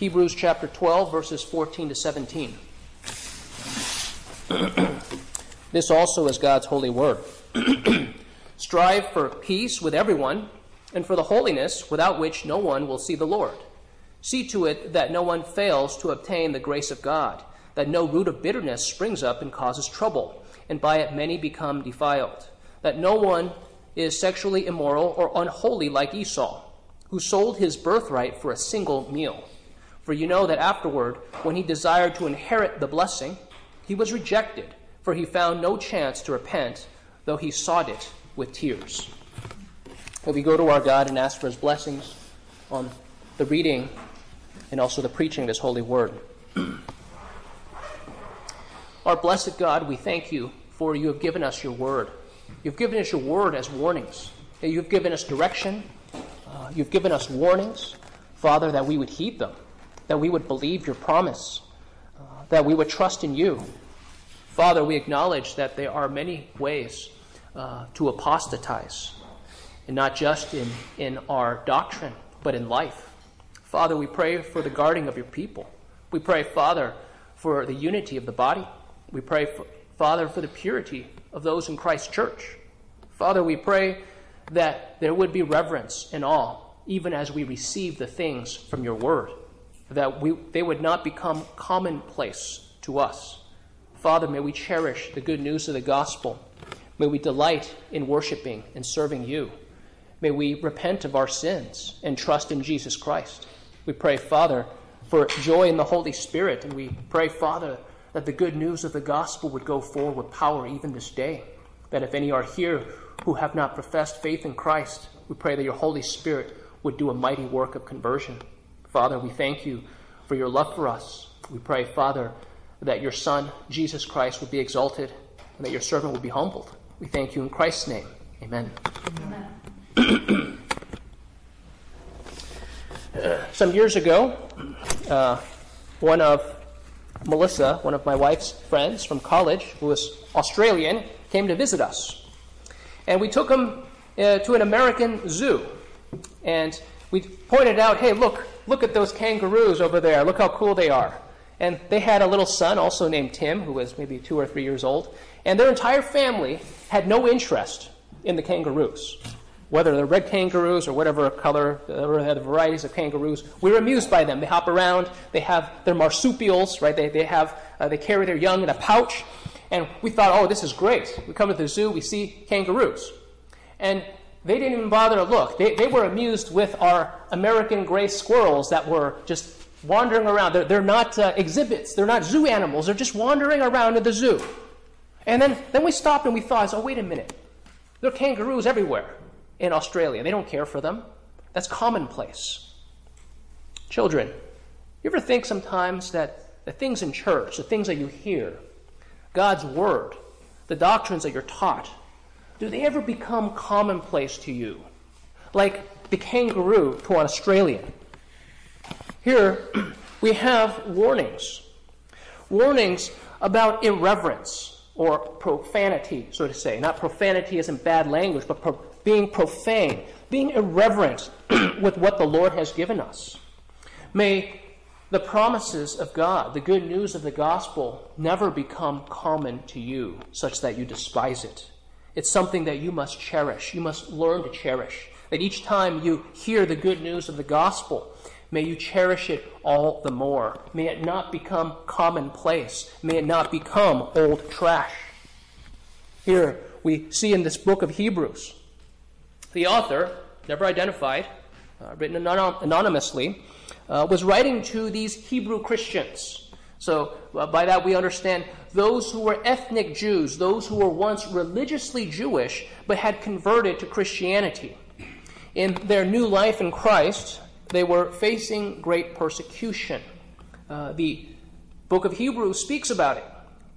Hebrews chapter 12, verses 14 to 17. this also is God's holy word. Strive for peace with everyone and for the holiness without which no one will see the Lord. See to it that no one fails to obtain the grace of God, that no root of bitterness springs up and causes trouble, and by it many become defiled, that no one is sexually immoral or unholy like Esau, who sold his birthright for a single meal. For you know that afterward, when he desired to inherit the blessing, he was rejected, for he found no chance to repent, though he sought it with tears. But we go to our God and ask for his blessings on the reading and also the preaching of his holy word. our blessed God, we thank you for you have given us your word. You've given us your word as warnings. You've given us direction. Uh, you've given us warnings, Father, that we would heed them, that we would believe your promise, uh, that we would trust in you. Father, we acknowledge that there are many ways uh, to apostatize, and not just in, in our doctrine, but in life. Father, we pray for the guarding of your people. We pray, Father, for the unity of the body. We pray, for, Father, for the purity of those in Christ's church. Father, we pray that there would be reverence and awe, even as we receive the things from your word, that we, they would not become commonplace to us. Father, may we cherish the good news of the gospel. May we delight in worshiping and serving you. May we repent of our sins and trust in Jesus Christ. We pray, Father, for joy in the Holy Spirit, and we pray, Father, that the good news of the gospel would go forward with power even this day. That if any are here who have not professed faith in Christ, we pray that your Holy Spirit would do a mighty work of conversion. Father, we thank you for your love for us. We pray, Father, that your Son, Jesus Christ, would be exalted and that your servant would be humbled. We thank you in Christ's name. Amen. Amen. some years ago, uh, one of Melissa, one of my wife's friends from college, who was Australian, came to visit us. And we took him uh, to an American zoo. And we pointed out, hey, look, look at those kangaroos over there. Look how cool they are. And they had a little son, also named Tim, who was maybe two or three years old. And their entire family had no interest in the kangaroos whether they're red kangaroos or whatever color, or the varieties of kangaroos, we're amused by them. They hop around. They have their marsupials, right? They, they have uh, they carry their young in a pouch, and we thought, oh, this is great. We come to the zoo, we see kangaroos, and they didn't even bother to look. They, they were amused with our American gray squirrels that were just wandering around. They're, they're not uh, exhibits. They're not zoo animals. They're just wandering around in the zoo. And then, then we stopped and we thought, oh, wait a minute. There are kangaroos everywhere in Australia. They don't care for them. That's commonplace. Children, you ever think sometimes that the things in church, the things that you hear, God's Word, the doctrines that you're taught, do they ever become commonplace to you? Like the kangaroo to an Australian. Here we have warnings. Warnings about irreverence or profanity, so to say. Not profanity as in bad language, but pro- being profane, being irreverent with what the Lord has given us. May the promises of God, the good news of the gospel, never become common to you such that you despise it. It's something that you must cherish. You must learn to cherish. That each time you hear the good news of the gospel, may you cherish it all the more. May it not become commonplace. May it not become old trash. Here we see in this book of Hebrews the author, never identified, uh, written anonymously, uh, was writing to these Hebrew Christians. So, uh, by that, we understand those who were ethnic Jews, those who were once religiously Jewish but had converted to Christianity. In their new life in Christ, they were facing great persecution. Uh, the book of Hebrews speaks about it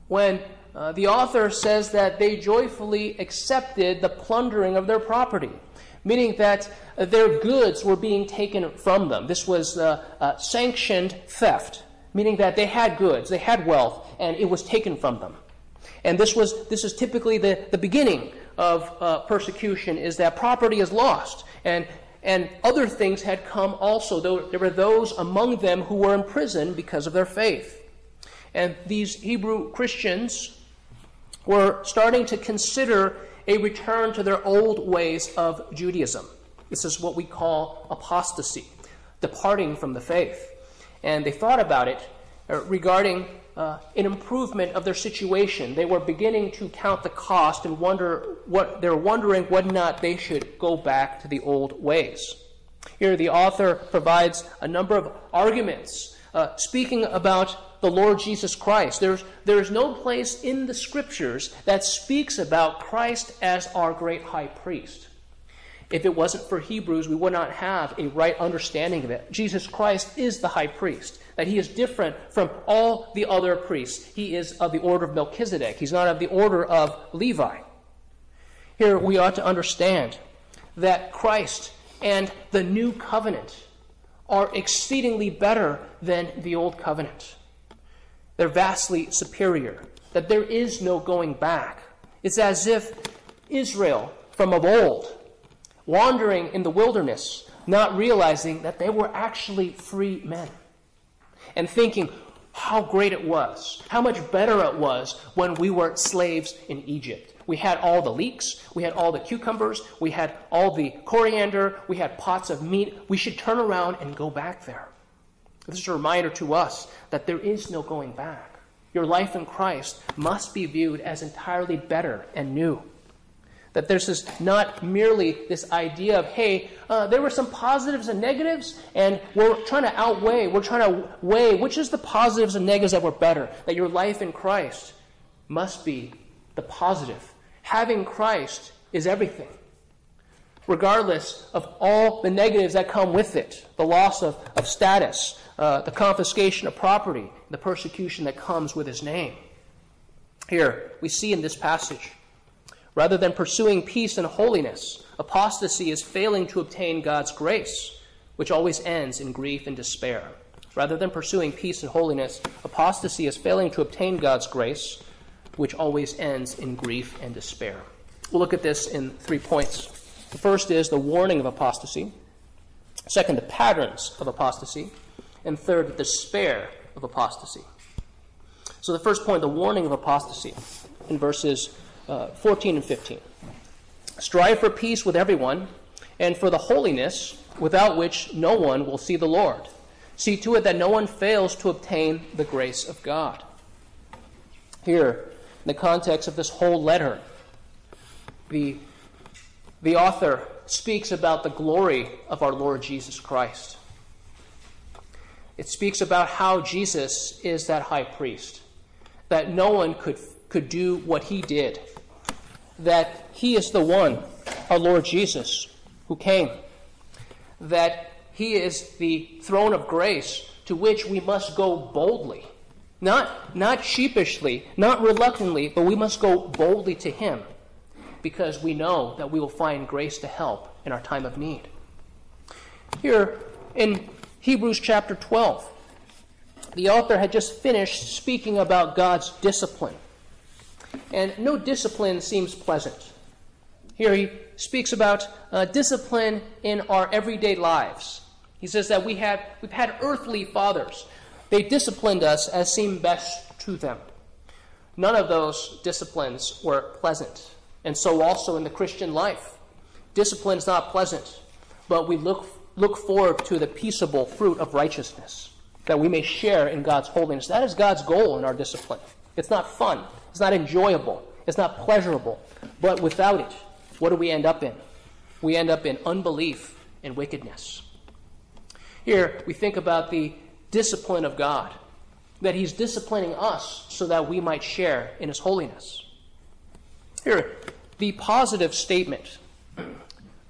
when uh, the author says that they joyfully accepted the plundering of their property, meaning that uh, their goods were being taken from them. This was uh, uh, sanctioned theft, meaning that they had goods, they had wealth, and it was taken from them. And this was this is typically the, the beginning of uh, persecution is that property is lost. And and other things had come also. There were those among them who were in prison because of their faith. And these Hebrew Christians were starting to consider a return to their old ways of Judaism. This is what we call apostasy, departing from the faith. And they thought about it uh, regarding uh, an improvement of their situation. They were beginning to count the cost and wonder what they're wondering whether or not they should go back to the old ways. Here, the author provides a number of arguments uh, speaking about the Lord Jesus Christ. There's, there's no place in the scriptures that speaks about Christ as our great high priest. If it wasn't for Hebrews, we would not have a right understanding of it. Jesus Christ is the high priest, that he is different from all the other priests. He is of the order of Melchizedek, he's not of the order of Levi. Here we ought to understand that Christ and the new covenant are exceedingly better than the old covenant. They're vastly superior, that there is no going back. It's as if Israel from of old wandering in the wilderness, not realizing that they were actually free men, and thinking how great it was, how much better it was when we were slaves in Egypt. We had all the leeks, we had all the cucumbers, we had all the coriander, we had pots of meat. We should turn around and go back there. This is a reminder to us that there is no going back. Your life in Christ must be viewed as entirely better and new. That there's this not merely this idea of, hey, uh, there were some positives and negatives, and we're trying to outweigh, we're trying to weigh which is the positives and negatives that were better. That your life in Christ must be the positive. Having Christ is everything, regardless of all the negatives that come with it the loss of, of status, uh, the confiscation of property, the persecution that comes with his name. Here, we see in this passage Rather than pursuing peace and holiness, apostasy is failing to obtain God's grace, which always ends in grief and despair. Rather than pursuing peace and holiness, apostasy is failing to obtain God's grace, which always ends in grief and despair. We'll look at this in three points. The first is the warning of apostasy. Second, the patterns of apostasy. And third, the despair of apostasy. So, the first point, the warning of apostasy, in verses uh, 14 and 15. Strive for peace with everyone and for the holiness without which no one will see the Lord. See to it that no one fails to obtain the grace of God. Here, in the context of this whole letter, the, the author speaks about the glory of our Lord Jesus Christ. It speaks about how Jesus is that high priest, that no one could, could do what he did that He is the one, our Lord Jesus, who came, that He is the throne of grace to which we must go boldly. Not, not sheepishly, not reluctantly, but we must go boldly to Him because we know that we will find grace to help in our time of need. Here in Hebrews chapter 12, the author had just finished speaking about God's discipline and no discipline seems pleasant. Here he speaks about uh, discipline in our everyday lives. He says that we have, we've had earthly fathers. They disciplined us as seemed best to them. None of those disciplines were pleasant. And so also in the Christian life. Discipline is not pleasant, but we look, look forward to the peaceable fruit of righteousness, that we may share in God's holiness. That is God's goal in our discipline. It's not fun. It's not enjoyable. It's not pleasurable. But without it, what do we end up in? We end up in unbelief and wickedness. Here, we think about the discipline of God, that He's disciplining us so that we might share in His holiness. Here, the positive statement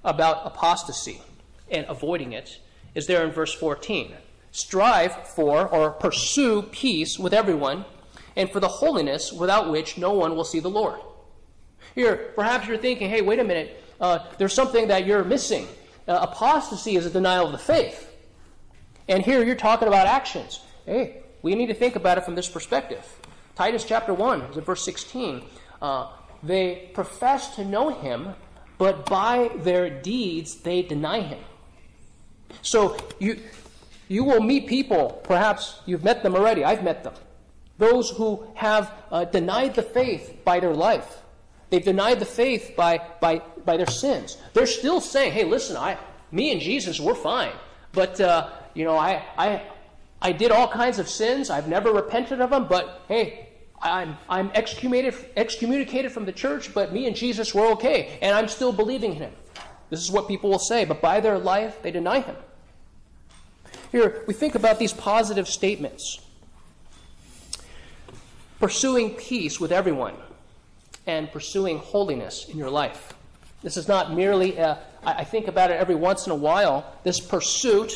about apostasy and avoiding it is there in verse 14. Strive for or pursue peace with everyone and for the holiness without which no one will see the Lord. Here, perhaps you're thinking, hey, wait a minute, uh, there's something that you're missing. Uh, apostasy is a denial of the faith. And here you're talking about actions. Hey, we need to think about it from this perspective. Titus chapter 1, is it verse 16? Uh, they profess to know him, but by their deeds they deny him. So you, you will meet people, perhaps you've met them already, I've met them. Those who have uh, denied the faith by their life. They've denied the faith by, by, by their sins. They're still saying, hey, listen, I, me and Jesus, we're fine. But, uh, you know, I, I, I did all kinds of sins. I've never repented of them, but hey, I'm, I'm excommunicated, excommunicated from the church, but me and Jesus were okay, and I'm still believing in him. This is what people will say, but by their life, they deny him. Here, we think about these positive statements pursuing peace with everyone and pursuing holiness in your life. This is not merely, a, I think about it every once in a while, this pursuit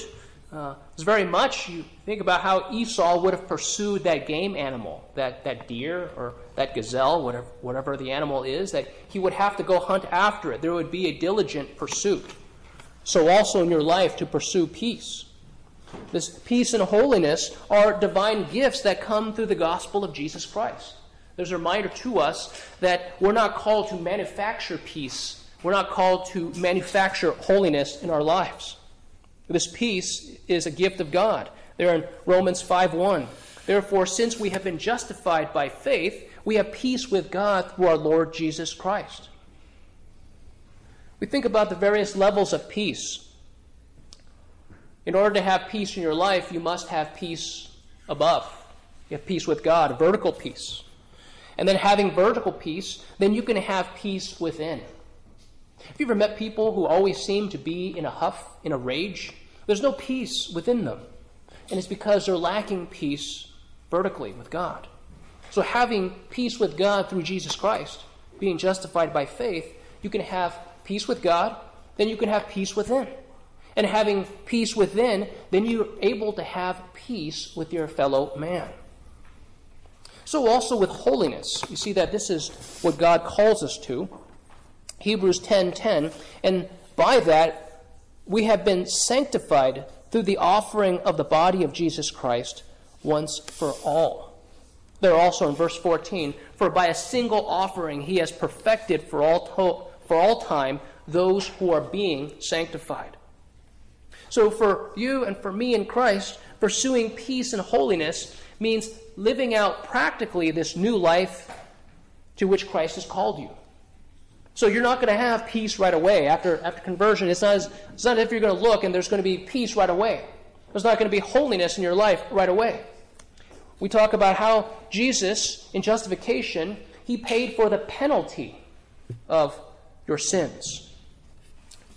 uh, is very much, you think about how Esau would have pursued that game animal, that, that deer or that gazelle, whatever, whatever the animal is, that he would have to go hunt after it. There would be a diligent pursuit. So, also in your life, to pursue peace. This peace and holiness are divine gifts that come through the gospel of Jesus Christ. There's a reminder to us that we're not called to manufacture peace. We're not called to manufacture holiness in our lives. This peace is a gift of God. There in Romans 5:1. Therefore, since we have been justified by faith, we have peace with God through our Lord Jesus Christ. We think about the various levels of peace. In order to have peace in your life, you must have peace above. You have peace with God, vertical peace. And then having vertical peace, then you can have peace within. Have you ever met people who always seem to be in a huff, in a rage? There's no peace within them. And it's because they're lacking peace vertically with God. So, having peace with God through Jesus Christ, being justified by faith, you can have peace with God, then you can have peace within. And having peace within, then you're able to have peace with your fellow man. So, also with holiness, you see that this is what God calls us to. Hebrews 10:10, 10, 10, and by that we have been sanctified through the offering of the body of Jesus Christ once for all. There also in verse 14, for by a single offering he has perfected for all, to- for all time those who are being sanctified. So for you and for me in Christ, pursuing peace and holiness means living out practically this new life to which Christ has called you. So you're not going to have peace right away after, after conversion. It's not, as, it's not if you're going to look and there's going to be peace right away. There's not going to be holiness in your life right away. We talk about how Jesus, in justification, he paid for the penalty of your sins.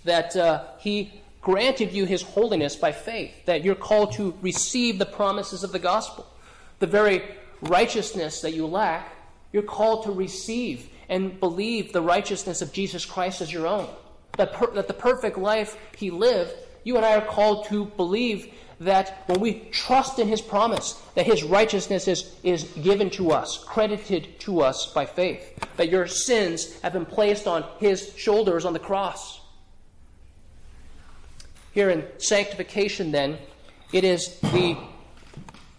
That uh, he granted you his holiness by faith, that you're called to receive the promises of the gospel. The very righteousness that you lack, you're called to receive and believe the righteousness of Jesus Christ as your own. That, per, that the perfect life he lived, you and I are called to believe that when we trust in his promise, that his righteousness is, is given to us, credited to us by faith, that your sins have been placed on his shoulders on the cross. Here in sanctification, then, it is the,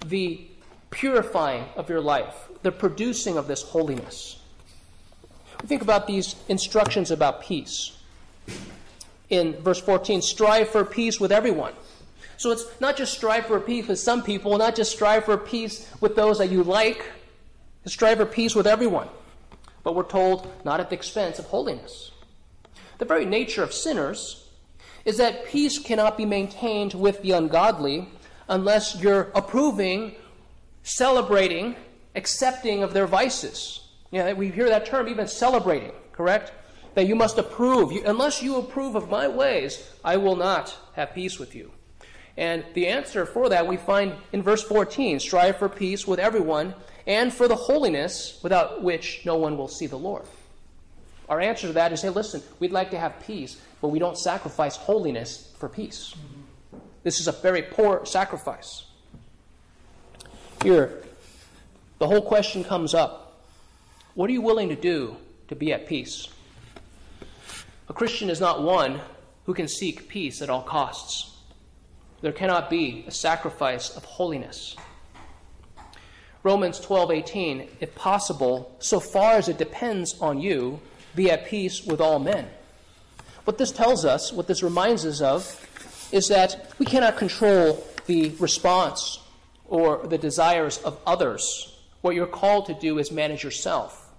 the purifying of your life, the producing of this holiness. We think about these instructions about peace. In verse 14, strive for peace with everyone. So it's not just strive for peace with some people, not just strive for peace with those that you like, strive for peace with everyone. But we're told not at the expense of holiness. The very nature of sinners is that peace cannot be maintained with the ungodly unless you're approving, celebrating, accepting of their vices. Yeah, we hear that term even celebrating, correct? That you must approve. You, unless you approve of my ways, I will not have peace with you. And the answer for that we find in verse 14 strive for peace with everyone and for the holiness without which no one will see the Lord. Our answer to that is hey, listen, we'd like to have peace, but we don't sacrifice holiness for peace. This is a very poor sacrifice. Here, the whole question comes up what are you willing to do to be at peace? A Christian is not one who can seek peace at all costs. There cannot be a sacrifice of holiness. Romans 12:18 if possible so far as it depends on you be at peace with all men. What this tells us, what this reminds us of is that we cannot control the response or the desires of others. What you're called to do is manage yourself.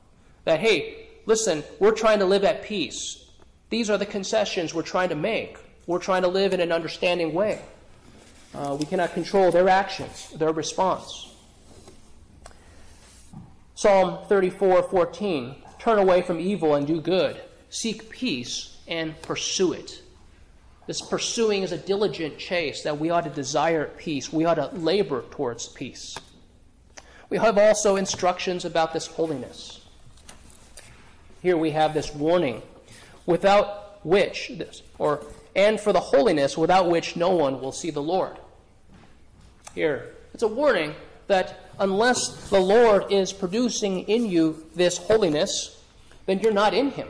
That, hey, listen, we're trying to live at peace. These are the concessions we're trying to make. We're trying to live in an understanding way. Uh, we cannot control their actions, their response. Psalm 34 14 Turn away from evil and do good, seek peace and pursue it. This pursuing is a diligent chase that we ought to desire peace. We ought to labor towards peace. We have also instructions about this holiness. Here we have this warning, without which, or and for the holiness without which no one will see the Lord. Here, it's a warning that unless the Lord is producing in you this holiness, then you're not in Him.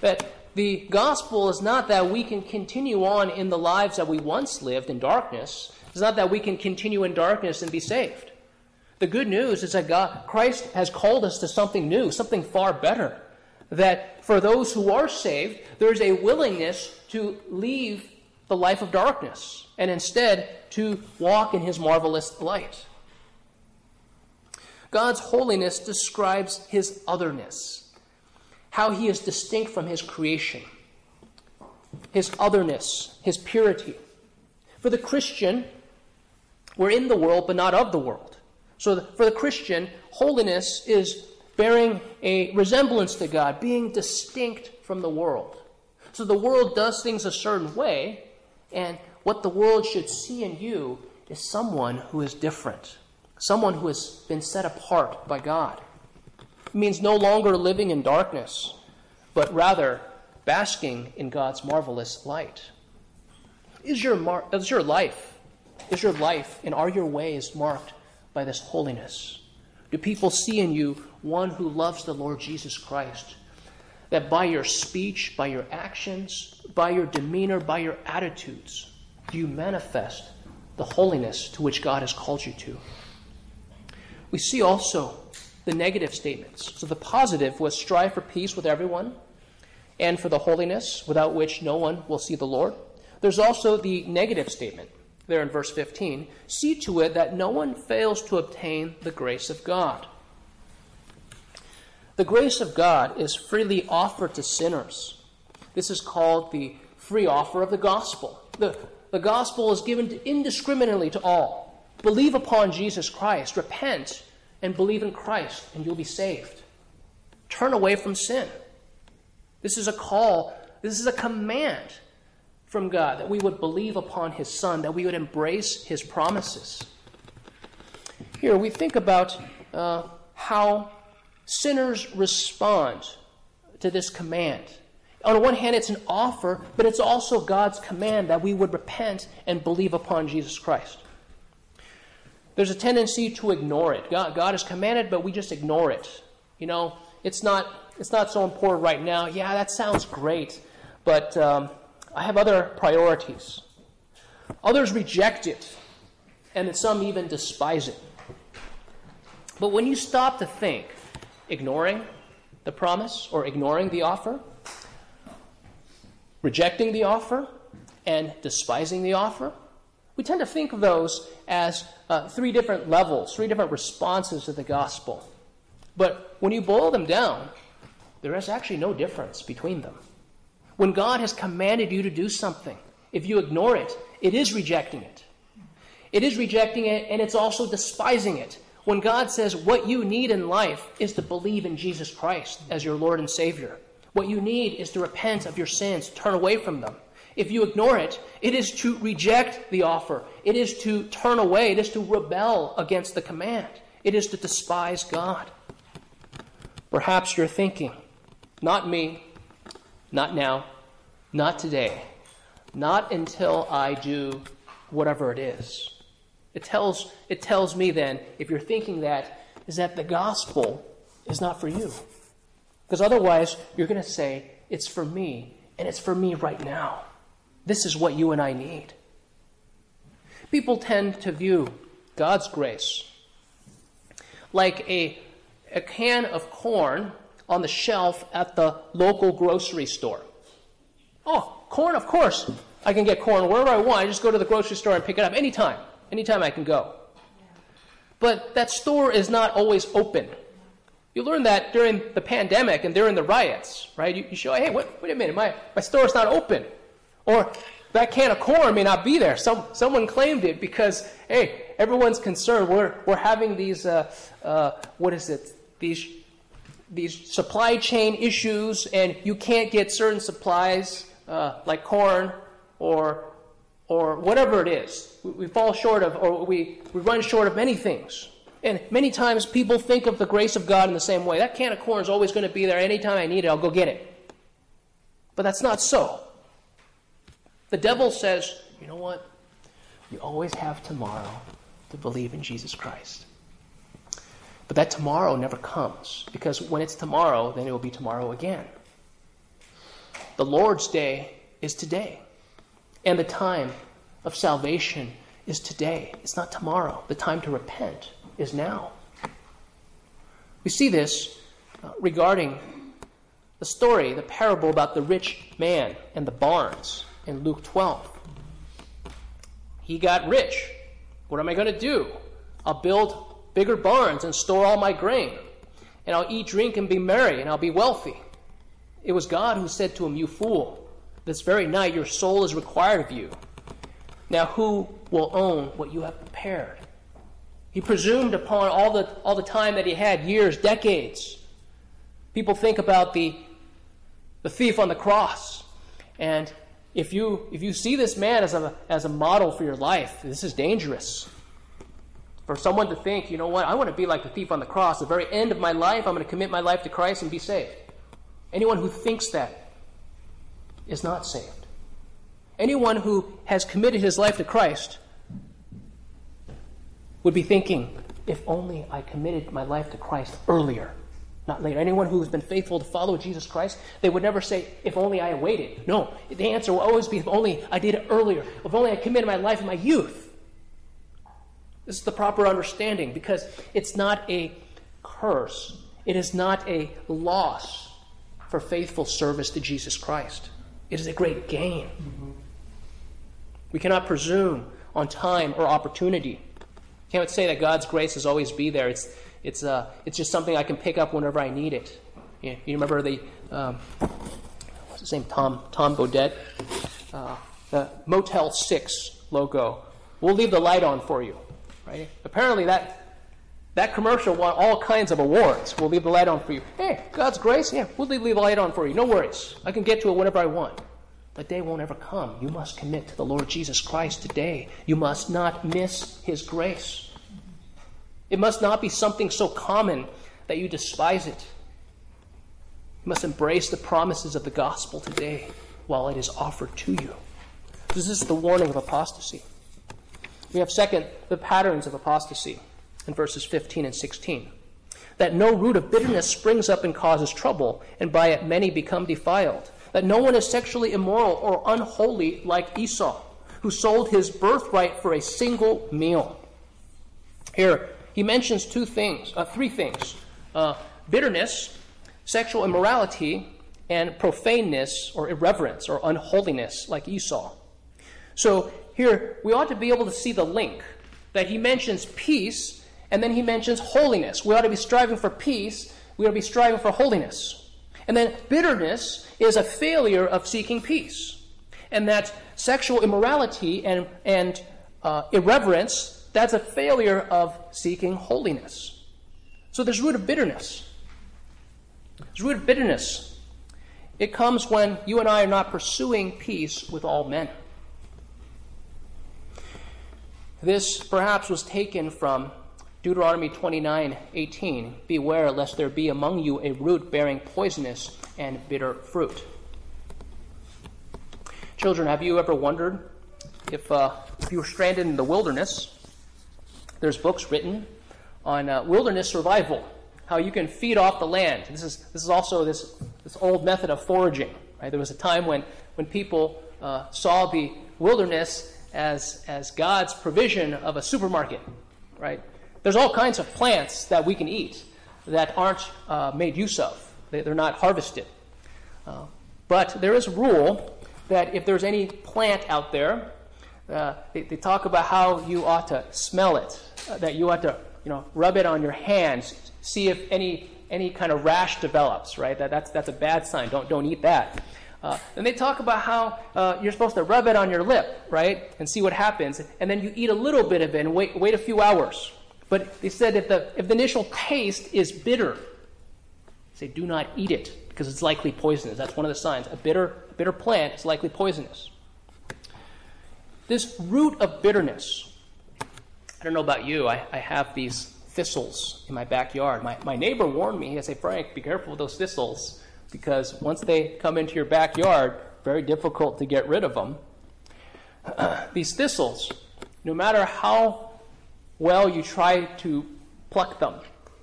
That the gospel is not that we can continue on in the lives that we once lived in darkness. It's not that we can continue in darkness and be saved. The good news is that God, Christ has called us to something new, something far better. That for those who are saved, there's a willingness to leave the life of darkness and instead to walk in his marvelous light. God's holiness describes his otherness, how he is distinct from his creation, his otherness, his purity. For the Christian, we're in the world but not of the world. So for the Christian, holiness is bearing a resemblance to God, being distinct from the world. So the world does things a certain way, and what the world should see in you is someone who is different, someone who has been set apart by God. Means no longer living in darkness, but rather basking in God's marvelous light. Is your, mar- uh, is your life, is your life, and are your ways marked by this holiness? Do people see in you one who loves the Lord Jesus Christ? That by your speech, by your actions, by your demeanor, by your attitudes, do you manifest the holiness to which God has called you to? We see also the negative statements. So the positive was strive for peace with everyone and for the holiness without which no one will see the Lord. There's also the negative statement there in verse 15, see to it that no one fails to obtain the grace of God. The grace of God is freely offered to sinners. This is called the free offer of the gospel. The, the gospel is given indiscriminately to all. Believe upon Jesus Christ, repent, and believe in Christ, and you'll be saved. Turn away from sin. This is a call, this is a command from God, that we would believe upon His Son, that we would embrace His promises. Here we think about uh, how sinners respond to this command. On the one hand, it's an offer, but it's also God's command that we would repent and believe upon Jesus Christ. There's a tendency to ignore it. God, God has commanded, but we just ignore it. You know, it's not, it's not so important right now. Yeah, that sounds great, but um, I have other priorities. Others reject it, and some even despise it. But when you stop to think, ignoring the promise or ignoring the offer, rejecting the offer, and despising the offer, we tend to think of those as uh, three different levels, three different responses to the gospel. But when you boil them down, there is actually no difference between them. When God has commanded you to do something, if you ignore it, it is rejecting it. It is rejecting it, and it's also despising it. When God says what you need in life is to believe in Jesus Christ as your Lord and Savior, what you need is to repent of your sins, turn away from them. If you ignore it, it is to reject the offer. It is to turn away. It is to rebel against the command. It is to despise God. Perhaps you're thinking, not me, not now. Not today. Not until I do whatever it is. It tells, it tells me then, if you're thinking that, is that the gospel is not for you. Because otherwise, you're going to say, it's for me, and it's for me right now. This is what you and I need. People tend to view God's grace like a, a can of corn on the shelf at the local grocery store. Oh, corn, of course. I can get corn wherever I want. I just go to the grocery store and pick it up anytime. Anytime I can go. But that store is not always open. You learn that during the pandemic and during the riots, right? You, you show, hey, wait, wait a minute, my, my store's not open. Or that can of corn may not be there. Some, someone claimed it because, hey, everyone's concerned. We're, we're having these, uh, uh, what is it? These, these supply chain issues, and you can't get certain supplies uh, like corn or, or whatever it is. We, we fall short of, or we, we run short of many things. And many times people think of the grace of God in the same way. That can of corn is always going to be there. Anytime I need it, I'll go get it. But that's not so. The devil says, you know what? You always have tomorrow to believe in Jesus Christ. But that tomorrow never comes because when it's tomorrow, then it will be tomorrow again. The Lord's day is today. And the time of salvation is today. It's not tomorrow. The time to repent is now. We see this uh, regarding the story, the parable about the rich man and the barns in Luke 12. He got rich. What am I going to do? I'll build bigger barns and store all my grain. And I'll eat, drink, and be merry, and I'll be wealthy. It was God who said to him, You fool, this very night your soul is required of you. Now who will own what you have prepared? He presumed upon all the, all the time that he had years, decades. People think about the, the thief on the cross. And if you, if you see this man as a, as a model for your life, this is dangerous. For someone to think, you know what, I want to be like the thief on the cross. The very end of my life, I'm going to commit my life to Christ and be saved. Anyone who thinks that is not saved. Anyone who has committed his life to Christ would be thinking, if only I committed my life to Christ earlier, not later. Anyone who has been faithful to follow Jesus Christ, they would never say, if only I waited. No, the answer will always be, if only I did it earlier, if only I committed my life in my youth. This is the proper understanding because it's not a curse, it is not a loss for faithful service to Jesus Christ. It is a great gain. Mm-hmm. We cannot presume on time or opportunity. Can't say that God's grace has always be there. It's, it's, uh, it's just something I can pick up whenever I need it. You, you remember the, um, what's his name, Tom, Tom Bodett? Uh, the Motel 6 logo. We'll leave the light on for you. Right? Apparently that, that commercial won all kinds of awards. We'll leave the light on for you. Hey, God's grace? Yeah, we'll leave the light on for you. No worries. I can get to it whenever I want. That day won't ever come. You must commit to the Lord Jesus Christ today. You must not miss His grace. It must not be something so common that you despise it. You must embrace the promises of the gospel today while it is offered to you. This is the warning of apostasy. We have, second, the patterns of apostasy in verses 15 and 16. That no root of bitterness springs up and causes trouble, and by it many become defiled that no one is sexually immoral or unholy like Esau, who sold his birthright for a single meal. Here, he mentions two things, uh, three things uh, bitterness, sexual immorality, and profaneness or irreverence or unholiness like Esau. So here, we ought to be able to see the link that he mentions peace and then he mentions holiness. We ought to be striving for peace, we ought to be striving for holiness. And then bitterness is a failure of seeking peace. And that sexual immorality and, and uh, irreverence, that's a failure of seeking holiness. So there's root of bitterness. There's root of bitterness. It comes when you and I are not pursuing peace with all men. This perhaps was taken from Deuteronomy 29:18, Beware lest there be among you a root bearing poisonous and bitter fruit. Children, have you ever wondered if, uh, if you were stranded in the wilderness? There's books written on uh, wilderness survival, how you can feed off the land. This is, this is also this, this old method of foraging. Right? There was a time when, when people uh, saw the wilderness as, as God's provision of a supermarket. Right? There's all kinds of plants that we can eat that aren't uh, made use of. They, are not harvested. Uh, but there is a rule that if there's any plant out there, uh, they, they, talk about how you ought to smell it, that you ought to you know, rub it on your hands, see if any, any kind of rash develops, right? That, that's, that's a bad sign. Don't, don't eat that. Uh, and they talk about how uh, you're supposed to rub it on your lip, right, and see what happens. And then you eat a little bit of it and wait, wait a few hours. But they said if the, if the initial taste is bitter, say do not eat it because it's likely poisonous. That's one of the signs. A bitter, bitter plant is likely poisonous. This root of bitterness, I don't know about you, I, I have these thistles in my backyard. My, my neighbor warned me, he said, Frank, be careful with those thistles because once they come into your backyard, very difficult to get rid of them. these thistles, no matter how well you try to pluck them,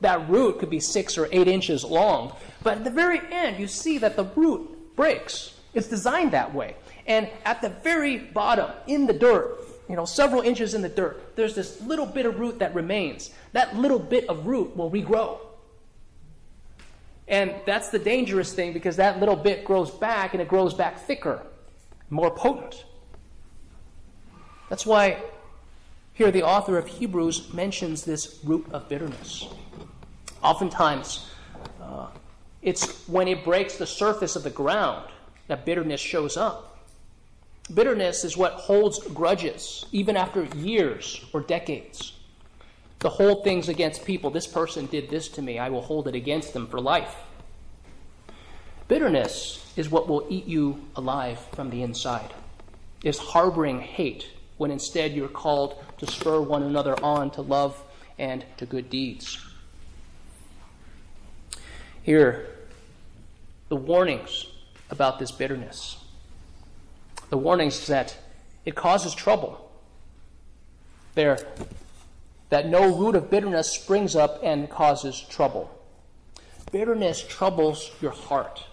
that root could be six or eight inches long. But at the very end, you see that the root breaks. It's designed that way. And at the very bottom, in the dirt, you know, several inches in the dirt, there's this little bit of root that remains. That little bit of root will regrow. And that's the dangerous thing because that little bit grows back and it grows back thicker, more potent. That's why here the author of Hebrews mentions this root of bitterness. Oftentimes, uh, it's when it breaks the surface of the ground that bitterness shows up. Bitterness is what holds grudges, even after years or decades. To hold things against people. This person did this to me. I will hold it against them for life. Bitterness is what will eat you alive from the inside. Is harboring hate when instead you're called to spur one another on to love and to good deeds. Here, the warnings about this bitterness. The warnings that it causes trouble. There, that no root of bitterness springs up and causes trouble. Bitterness troubles your heart.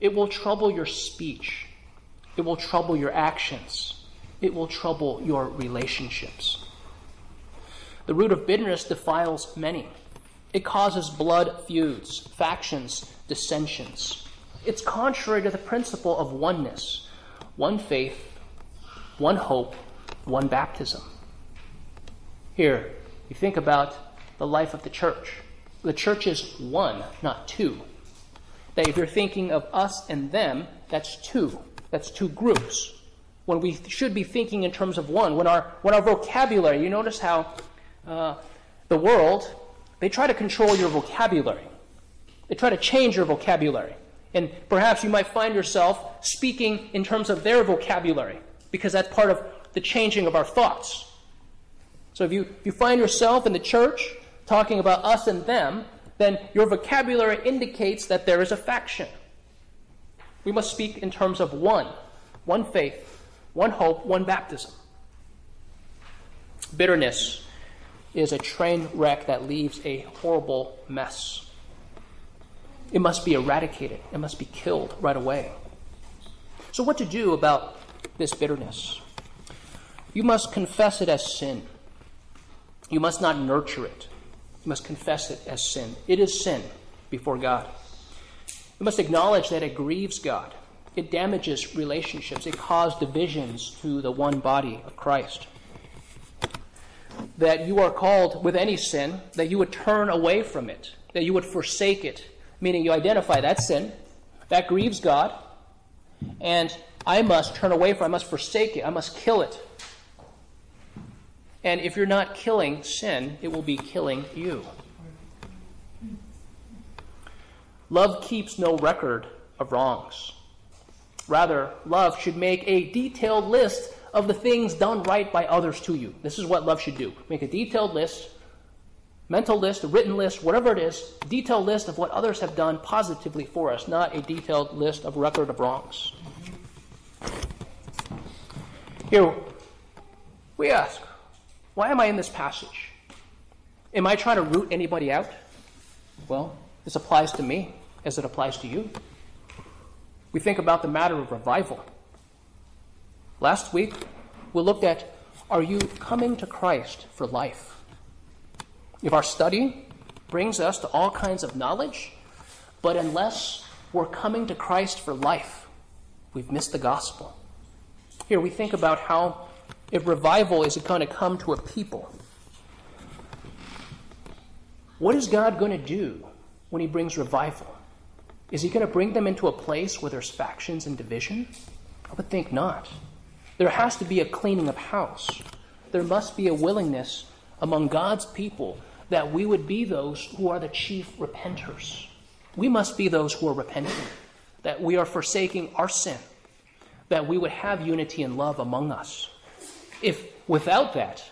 It will trouble your speech. It will trouble your actions. It will trouble your relationships. The root of bitterness defiles many. It causes blood feuds, factions, dissensions. It's contrary to the principle of oneness one faith, one hope, one baptism. Here, you think about the life of the church. The church is one, not two. That if you're thinking of us and them, that's two. That's two groups. When we should be thinking in terms of one. When our, when our vocabulary, you notice how uh, the world, they try to control your vocabulary. They try to change your vocabulary. And perhaps you might find yourself speaking in terms of their vocabulary, because that's part of the changing of our thoughts. So if you, if you find yourself in the church talking about us and them, then your vocabulary indicates that there is a faction. We must speak in terms of one one faith, one hope, one baptism. Bitterness is a train wreck that leaves a horrible mess. It must be eradicated, it must be killed right away. So, what to do about this bitterness? You must confess it as sin. You must not nurture it. You must confess it as sin. It is sin before God. You must acknowledge that it grieves God. It damages relationships. It causes divisions to the one body of Christ. That you are called with any sin, that you would turn away from it, that you would forsake it, meaning you identify that sin, that grieves God, and I must turn away from I must forsake it, I must kill it. And if you're not killing sin, it will be killing you. Love keeps no record of wrongs. Rather, love should make a detailed list of the things done right by others to you. This is what love should do. Make a detailed list, mental list, written list, whatever it is, detailed list of what others have done positively for us, not a detailed list of record of wrongs. Here, we ask, why am I in this passage? Am I trying to root anybody out? Well, this applies to me as it applies to you. We think about the matter of revival. Last week, we looked at are you coming to Christ for life? If our study brings us to all kinds of knowledge, but unless we're coming to Christ for life, we've missed the gospel. Here we think about how if revival is going to come to a people, what is God going to do when He brings revival? Is He going to bring them into a place where there's factions and division? I would think not. There has to be a cleaning of house. There must be a willingness among God's people that we would be those who are the chief repenters. We must be those who are repenting, that we are forsaking our sin, that we would have unity and love among us. If without that,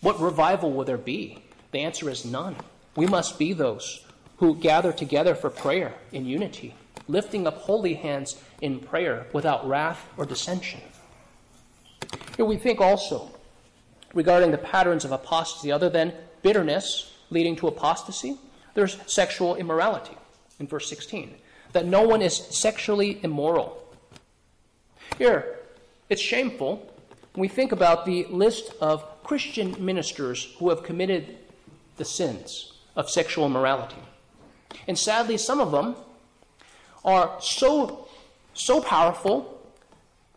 what revival will there be? The answer is none. We must be those who gather together for prayer in unity, lifting up holy hands in prayer without wrath or dissension. Here we think also regarding the patterns of apostasy, other than bitterness leading to apostasy, there's sexual immorality in verse 16, that no one is sexually immoral. Here, it's shameful when we think about the list of Christian ministers who have committed the sins of sexual immorality. And sadly, some of them are so, so powerful,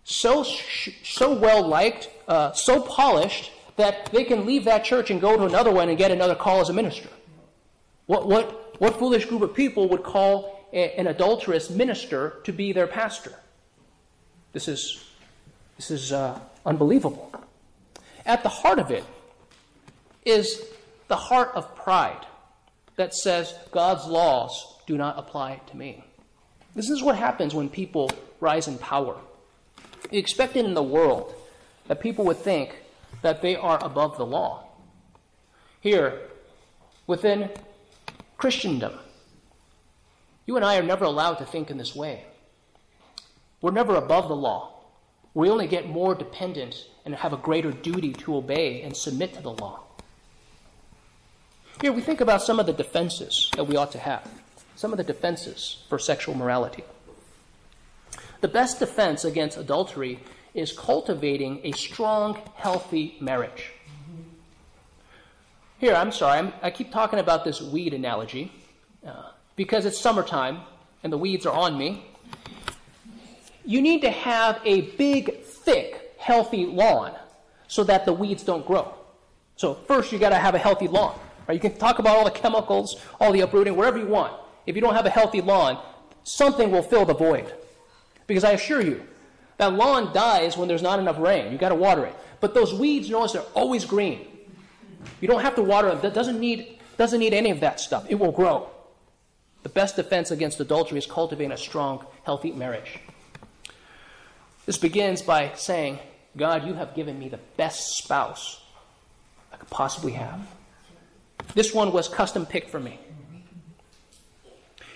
so, so well liked, uh, so polished, that they can leave that church and go to another one and get another call as a minister. What, what, what foolish group of people would call a, an adulterous minister to be their pastor? This is, this is uh, unbelievable. At the heart of it is the heart of pride that says God's laws do not apply to me. This is what happens when people rise in power. You expect it in the world that people would think that they are above the law. Here, within Christendom, you and I are never allowed to think in this way. We're never above the law. We only get more dependent and have a greater duty to obey and submit to the law. Here we think about some of the defenses that we ought to have, some of the defenses for sexual morality. The best defense against adultery is cultivating a strong, healthy marriage. Here, I'm sorry, I'm, i keep talking about this weed analogy uh, because it's summertime and the weeds are on me. You need to have a big, thick, healthy lawn so that the weeds don't grow. So, first, you got to have a healthy lawn. Right? You can talk about all the chemicals, all the uprooting, whatever you want. If you don't have a healthy lawn, something will fill the void. Because I assure you, that lawn dies when there's not enough rain. You've got to water it. But those weeds, notice they're always green. You don't have to water them. That doesn't need, doesn't need any of that stuff. It will grow. The best defense against adultery is cultivating a strong, healthy marriage. This begins by saying, God, you have given me the best spouse I could possibly have. This one was custom picked for me.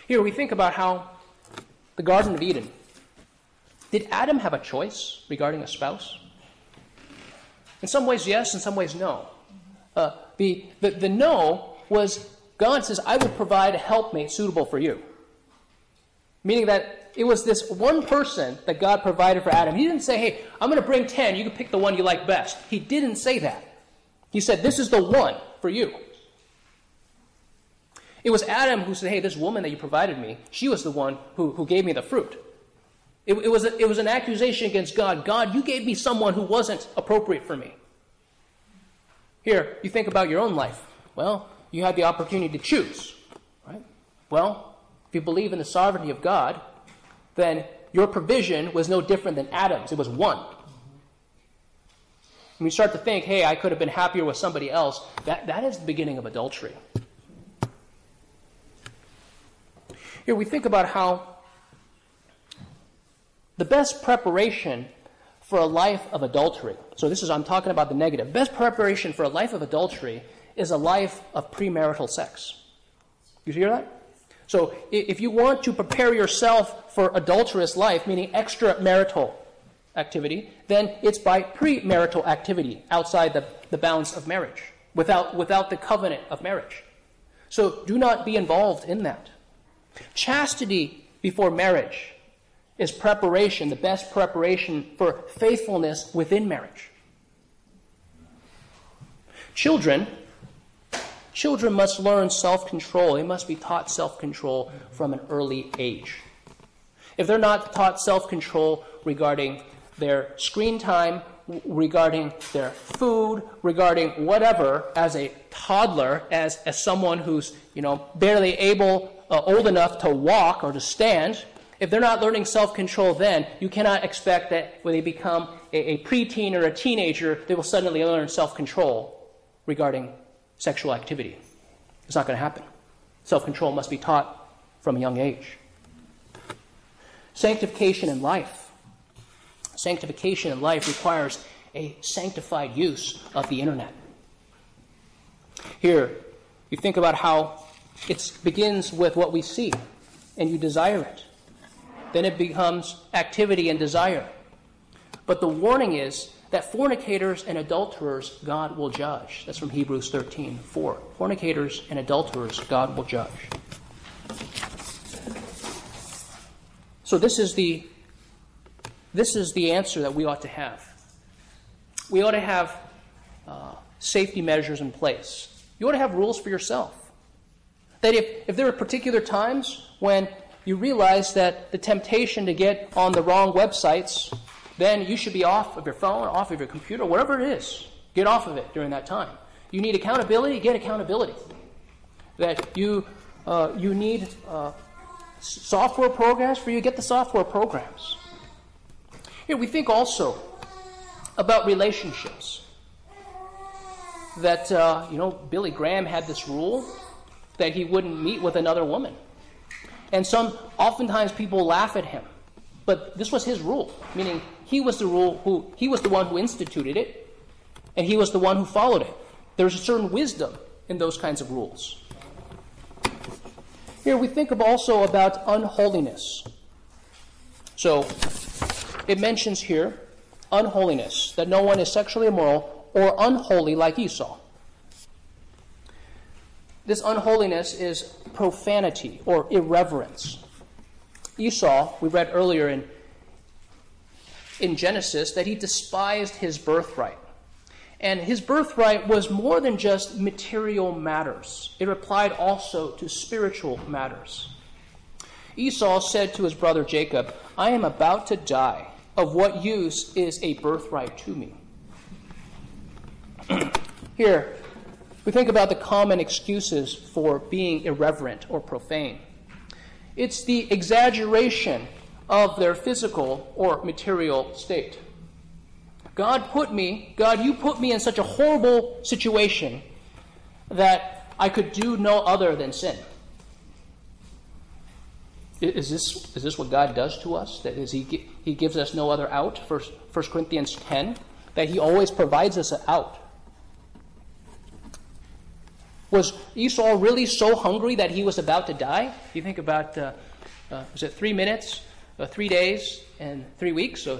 Here we think about how the Garden of Eden. Did Adam have a choice regarding a spouse? In some ways, yes. In some ways, no. Uh, the, the, the no was God says, I will provide a helpmate suitable for you. Meaning that it was this one person that God provided for Adam. He didn't say, hey, I'm going to bring 10. You can pick the one you like best. He didn't say that. He said, this is the one for you. It was Adam who said, Hey, this woman that you provided me, she was the one who, who gave me the fruit. It, it, was a, it was an accusation against God. God, you gave me someone who wasn't appropriate for me. Here, you think about your own life. Well, you had the opportunity to choose, right? Well, if you believe in the sovereignty of God, then your provision was no different than Adam's. It was one. When you start to think, hey, I could have been happier with somebody else, that, that is the beginning of adultery. Here we think about how the best preparation for a life of adultery, so this is, I'm talking about the negative, best preparation for a life of adultery is a life of premarital sex. You hear that? So if you want to prepare yourself for adulterous life, meaning extramarital activity, then it's by premarital activity outside the, the bounds of marriage, without, without the covenant of marriage. So do not be involved in that. Chastity before marriage is preparation, the best preparation for faithfulness within marriage. Children, children must learn self control. They must be taught self control from an early age. if they're not taught self control regarding their screen time, regarding their food, regarding whatever, as a toddler, as, as someone who's you know barely able, uh, old enough to walk or to stand, if they're not learning self control then, you cannot expect that when they become a, a preteen or a teenager, they will suddenly learn self control regarding sexual activity. It's not going to happen. Self control must be taught from a young age. Sanctification in life. Sanctification in life requires a sanctified use of the internet. Here, you think about how it begins with what we see, and you desire it. Then it becomes activity and desire. But the warning is that fornicators and adulterers God will judge. That's from Hebrews 13 4. Fornicators and adulterers God will judge. So this is the this is the answer that we ought to have. We ought to have uh, safety measures in place. You ought to have rules for yourself. That if, if there are particular times when you realize that the temptation to get on the wrong websites, then you should be off of your phone, off of your computer, whatever it is. Get off of it during that time. You need accountability, get accountability. That you, uh, you need uh, software programs for you, get the software programs. Here, we think also about relationships. That, uh, you know, Billy Graham had this rule that he wouldn't meet with another woman. And some, oftentimes people laugh at him. But this was his rule, meaning he was the rule who, he was the one who instituted it, and he was the one who followed it. There's a certain wisdom in those kinds of rules. Here we think of also about unholiness. So it mentions here unholiness, that no one is sexually immoral or unholy like Esau. This unholiness is profanity or irreverence. Esau, we read earlier in, in Genesis that he despised his birthright. And his birthright was more than just material matters, it applied also to spiritual matters. Esau said to his brother Jacob, I am about to die. Of what use is a birthright to me? Here, we think about the common excuses for being irreverent or profane. It's the exaggeration of their physical or material state. God put me, God, you put me in such a horrible situation that I could do no other than sin. Is this, is this what God does to us? That is, he, he gives us no other out? First, 1 Corinthians 10, that He always provides us an out. Was Esau really so hungry that he was about to die? You think about, uh, uh, was it three minutes, uh, three days, and three weeks? So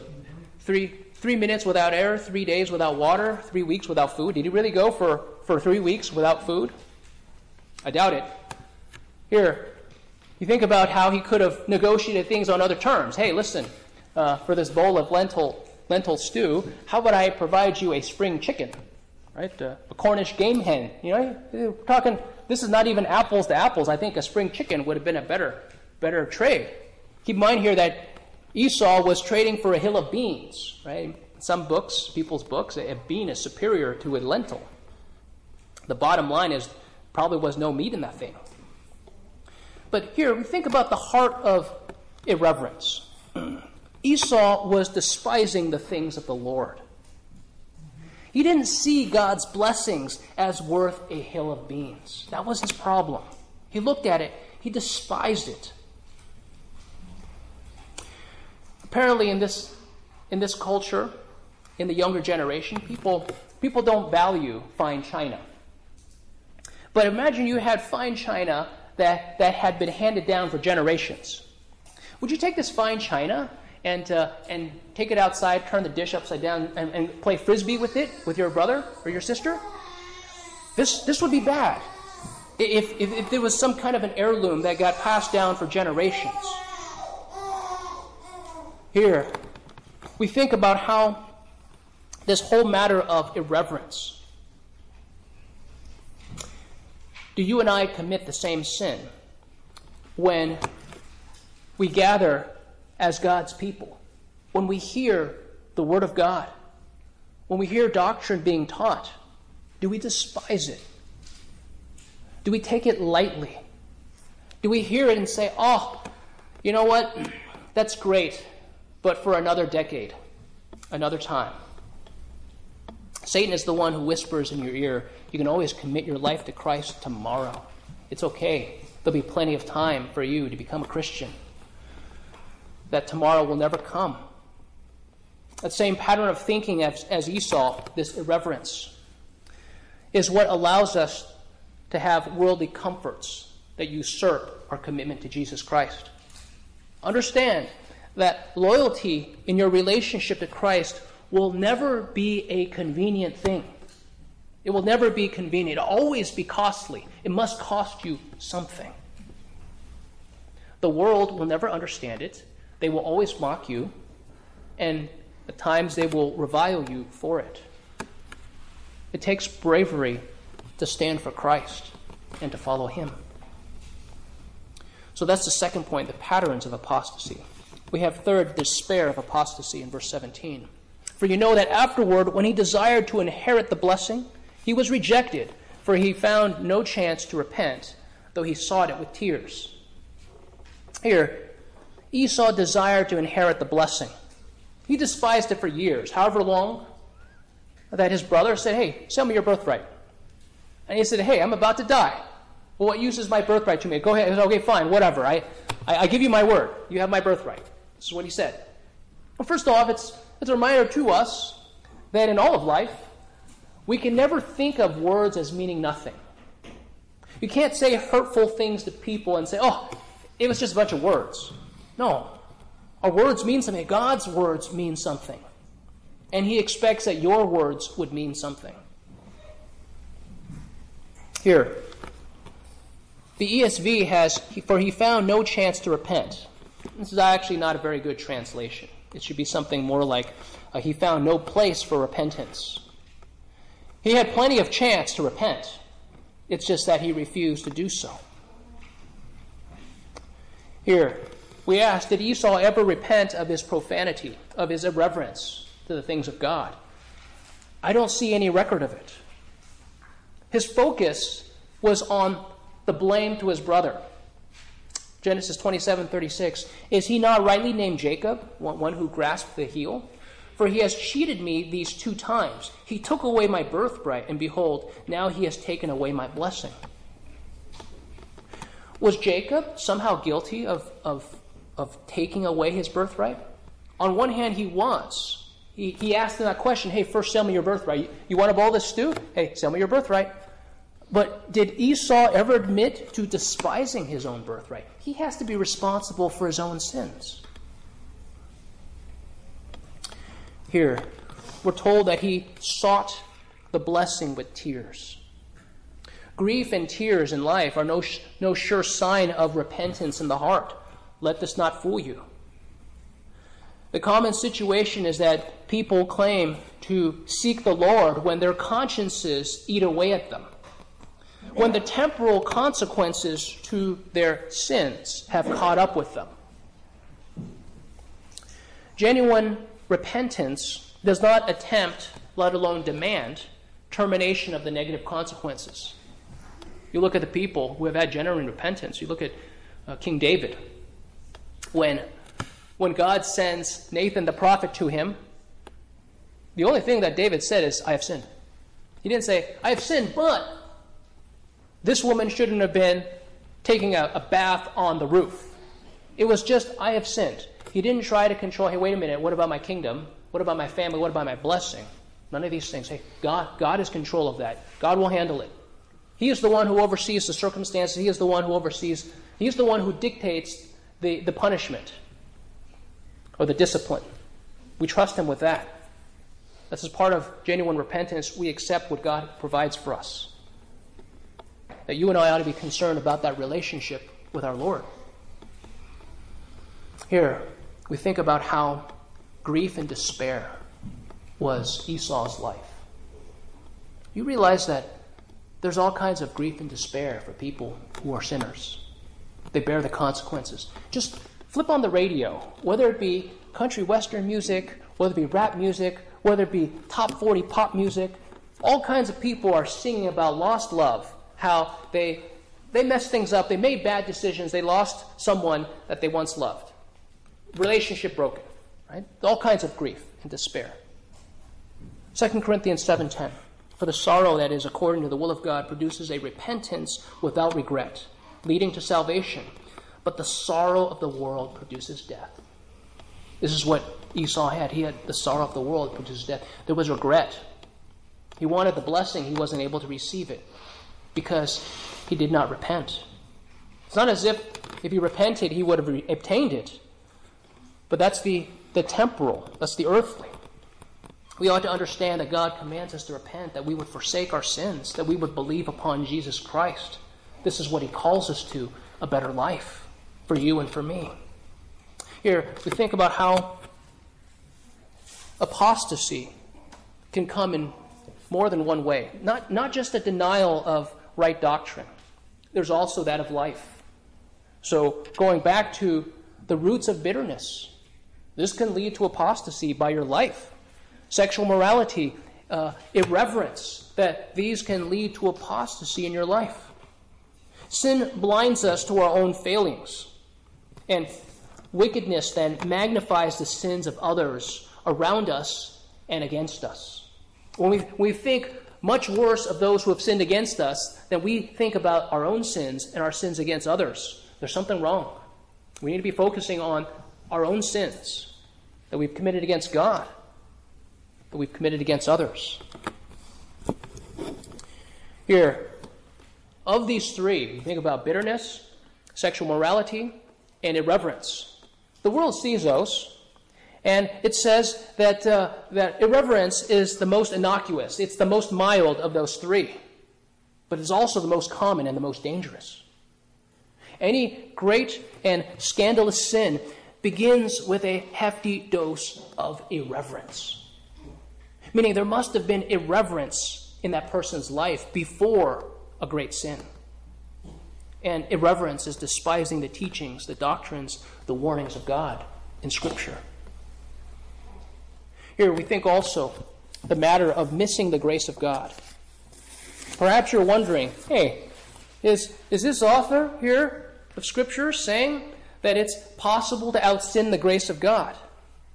three, three minutes without air, three days without water, three weeks without food. Did he really go for, for three weeks without food? I doubt it. Here, you think about how he could have negotiated things on other terms. Hey, listen, uh, for this bowl of lentil, lentil stew, how about I provide you a spring chicken? Right? Uh, a Cornish game hen. You know, we're talking. This is not even apples to apples. I think a spring chicken would have been a better, better trade. Keep in mind here that Esau was trading for a hill of beans, right? Some books, people's books, a bean is superior to a lentil. The bottom line is probably was no meat in that thing. But here we think about the heart of irreverence. Esau was despising the things of the Lord. He didn't see God's blessings as worth a hill of beans. That was his problem. He looked at it, he despised it. Apparently, in this, in this culture, in the younger generation, people, people don't value fine china. But imagine you had fine china that, that had been handed down for generations. Would you take this fine china and, uh, and take it outside, turn the dish upside down, and, and play frisbee with it with your brother or your sister, this, this would be bad. If, if, if there was some kind of an heirloom that got passed down for generations. Here, we think about how this whole matter of irreverence. Do you and I commit the same sin when we gather as God's people, when we hear the Word of God, when we hear doctrine being taught, do we despise it? Do we take it lightly? Do we hear it and say, oh, you know what? That's great, but for another decade, another time. Satan is the one who whispers in your ear, you can always commit your life to Christ tomorrow. It's okay. There'll be plenty of time for you to become a Christian. That tomorrow will never come. That same pattern of thinking as, as Esau, this irreverence, is what allows us to have worldly comforts that usurp our commitment to Jesus Christ. Understand that loyalty in your relationship to Christ will never be a convenient thing. It will never be convenient. It'll always be costly. It must cost you something. The world will never understand it. They will always mock you, and at times they will revile you for it. It takes bravery to stand for Christ and to follow Him. So that's the second point the patterns of apostasy. We have third, despair of apostasy in verse 17. For you know that afterward, when he desired to inherit the blessing, he was rejected, for he found no chance to repent, though he sought it with tears. Here, Esau desired to inherit the blessing. He despised it for years, however long that his brother said, Hey, sell me your birthright. And he said, Hey, I'm about to die. Well, what use is my birthright to me? Go ahead. Said, okay, fine, whatever. I, I, I, give you my word. You have my birthright. This is what he said. Well, first off, it's, it's a reminder to us that in all of life, we can never think of words as meaning nothing. You can't say hurtful things to people and say, oh, it was just a bunch of words. No. Our words mean something. God's words mean something. And He expects that your words would mean something. Here, the ESV has, for he found no chance to repent. This is actually not a very good translation. It should be something more like, uh, he found no place for repentance. He had plenty of chance to repent. It's just that he refused to do so. Here, we ask Did Esau ever repent of his profanity, of his irreverence to the things of God? I don't see any record of it. His focus was on the blame to his brother. Genesis 27 36. Is he not rightly named Jacob, one who grasped the heel? For he has cheated me these two times. He took away my birthright, and behold, now he has taken away my blessing. Was Jacob somehow guilty of, of, of taking away his birthright? On one hand, he was. He, he asked him that question hey, first sell me your birthright. You, you want a bowl this stew? Hey, sell me your birthright. But did Esau ever admit to despising his own birthright? He has to be responsible for his own sins. Here, we're told that he sought the blessing with tears. Grief and tears in life are no, no sure sign of repentance in the heart. Let this not fool you. The common situation is that people claim to seek the Lord when their consciences eat away at them, when the temporal consequences to their sins have caught up with them. Genuine repentance does not attempt, let alone demand, termination of the negative consequences. You look at the people who have had genuine repentance. You look at uh, King David. When, when God sends Nathan the prophet to him, the only thing that David said is, I have sinned. He didn't say, I have sinned, but this woman shouldn't have been taking a, a bath on the roof. It was just, I have sinned. He didn't try to control, hey, wait a minute, what about my kingdom? What about my family? What about my blessing? None of these things. Hey, God, God is control of that. God will handle it. He is the one who oversees the circumstances. He is the one who oversees, he is the one who dictates the, the punishment or the discipline. We trust him with that. This is part of genuine repentance. We accept what God provides for us. That you and I ought to be concerned about that relationship with our Lord. Here, we think about how grief and despair was Esau's life. You realize that there's all kinds of grief and despair for people who are sinners. They bear the consequences. Just Flip on the radio, whether it be country western music, whether it be rap music, whether it be top 40 pop music, all kinds of people are singing about lost love, how they, they messed things up, they made bad decisions, they lost someone that they once loved. Relationship broken, right? All kinds of grief and despair. 2 Corinthians 7:10 For the sorrow that is according to the will of God produces a repentance without regret, leading to salvation, but the sorrow of the world produces death. This is what Esau had. He had the sorrow of the world produces death. There was regret. He wanted the blessing, he wasn't able to receive it because he did not repent. It's not as if if he repented, he would have re- obtained it. But that's the, the temporal, that's the earthly. We ought to understand that God commands us to repent, that we would forsake our sins, that we would believe upon Jesus Christ. This is what he calls us to a better life for you and for me. Here, we think about how apostasy can come in more than one way. Not, not just a denial of right doctrine, there's also that of life. So, going back to the roots of bitterness, this can lead to apostasy by your life. Sexual morality, uh, irreverence, that these can lead to apostasy in your life. Sin blinds us to our own failings. And wickedness then magnifies the sins of others around us and against us. When we, we think much worse of those who have sinned against us than we think about our own sins and our sins against others, there's something wrong. We need to be focusing on our own sins that we've committed against God, that we've committed against others. Here, of these three, think about bitterness, sexual morality, and irreverence. The world sees those, and it says that, uh, that irreverence is the most innocuous, it's the most mild of those three, but it's also the most common and the most dangerous. Any great and scandalous sin begins with a hefty dose of irreverence. Meaning there must have been irreverence in that person's life before a great sin. And irreverence is despising the teachings, the doctrines, the warnings of God in Scripture. Here we think also the matter of missing the grace of God. Perhaps you're wondering, hey, is, is this author here of Scripture saying that it's possible to outsin the grace of God?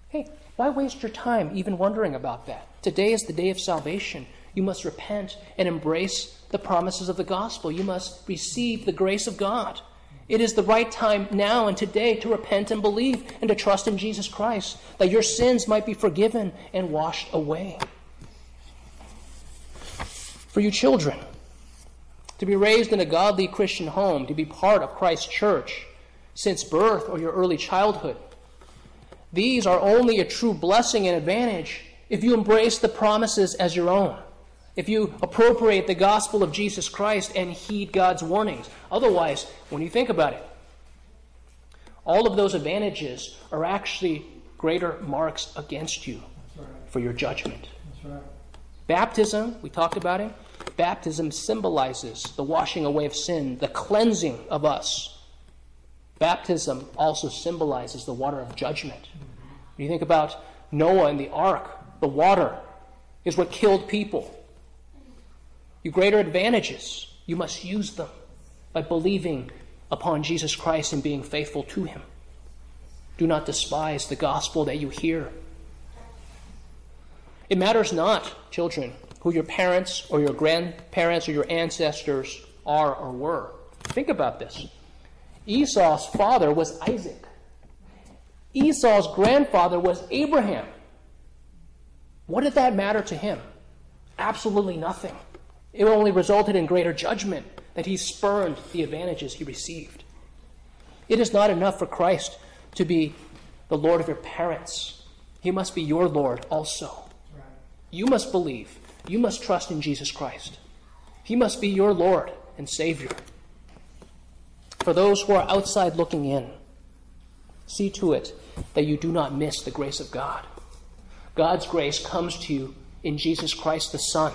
Hey, why waste your time even wondering about that? Today is the day of salvation. You must repent and embrace the promises of the gospel. You must receive the grace of God. It is the right time now and today to repent and believe and to trust in Jesus Christ, that your sins might be forgiven and washed away. For you children, to be raised in a godly Christian home, to be part of Christ's church since birth or your early childhood, these are only a true blessing and advantage if you embrace the promises as your own if you appropriate the gospel of Jesus Christ and heed God's warnings. Otherwise, when you think about it, all of those advantages are actually greater marks against you right. for your judgment. Right. Baptism, we talked about it. Baptism symbolizes the washing away of sin, the cleansing of us. Baptism also symbolizes the water of judgment. When you think about Noah and the ark, the water is what killed people greater advantages. You must use them by believing upon Jesus Christ and being faithful to Him. Do not despise the gospel that you hear. It matters not, children, who your parents or your grandparents or your ancestors are or were. Think about this. Esau's father was Isaac. Esau's grandfather was Abraham. What did that matter to him? Absolutely nothing. It only resulted in greater judgment that he spurned the advantages he received. It is not enough for Christ to be the Lord of your parents. He must be your Lord also. You must believe. You must trust in Jesus Christ. He must be your Lord and Savior. For those who are outside looking in, see to it that you do not miss the grace of God. God's grace comes to you in Jesus Christ the Son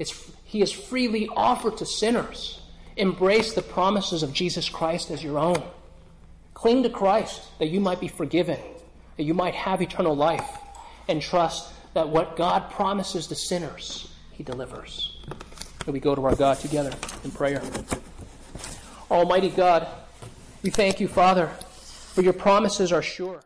it's, he is freely offered to sinners. Embrace the promises of Jesus Christ as your own. Cling to Christ that you might be forgiven, that you might have eternal life, and trust that what God promises to sinners, He delivers. And we go to our God together in prayer. Almighty God, we thank you, Father, for your promises are sure.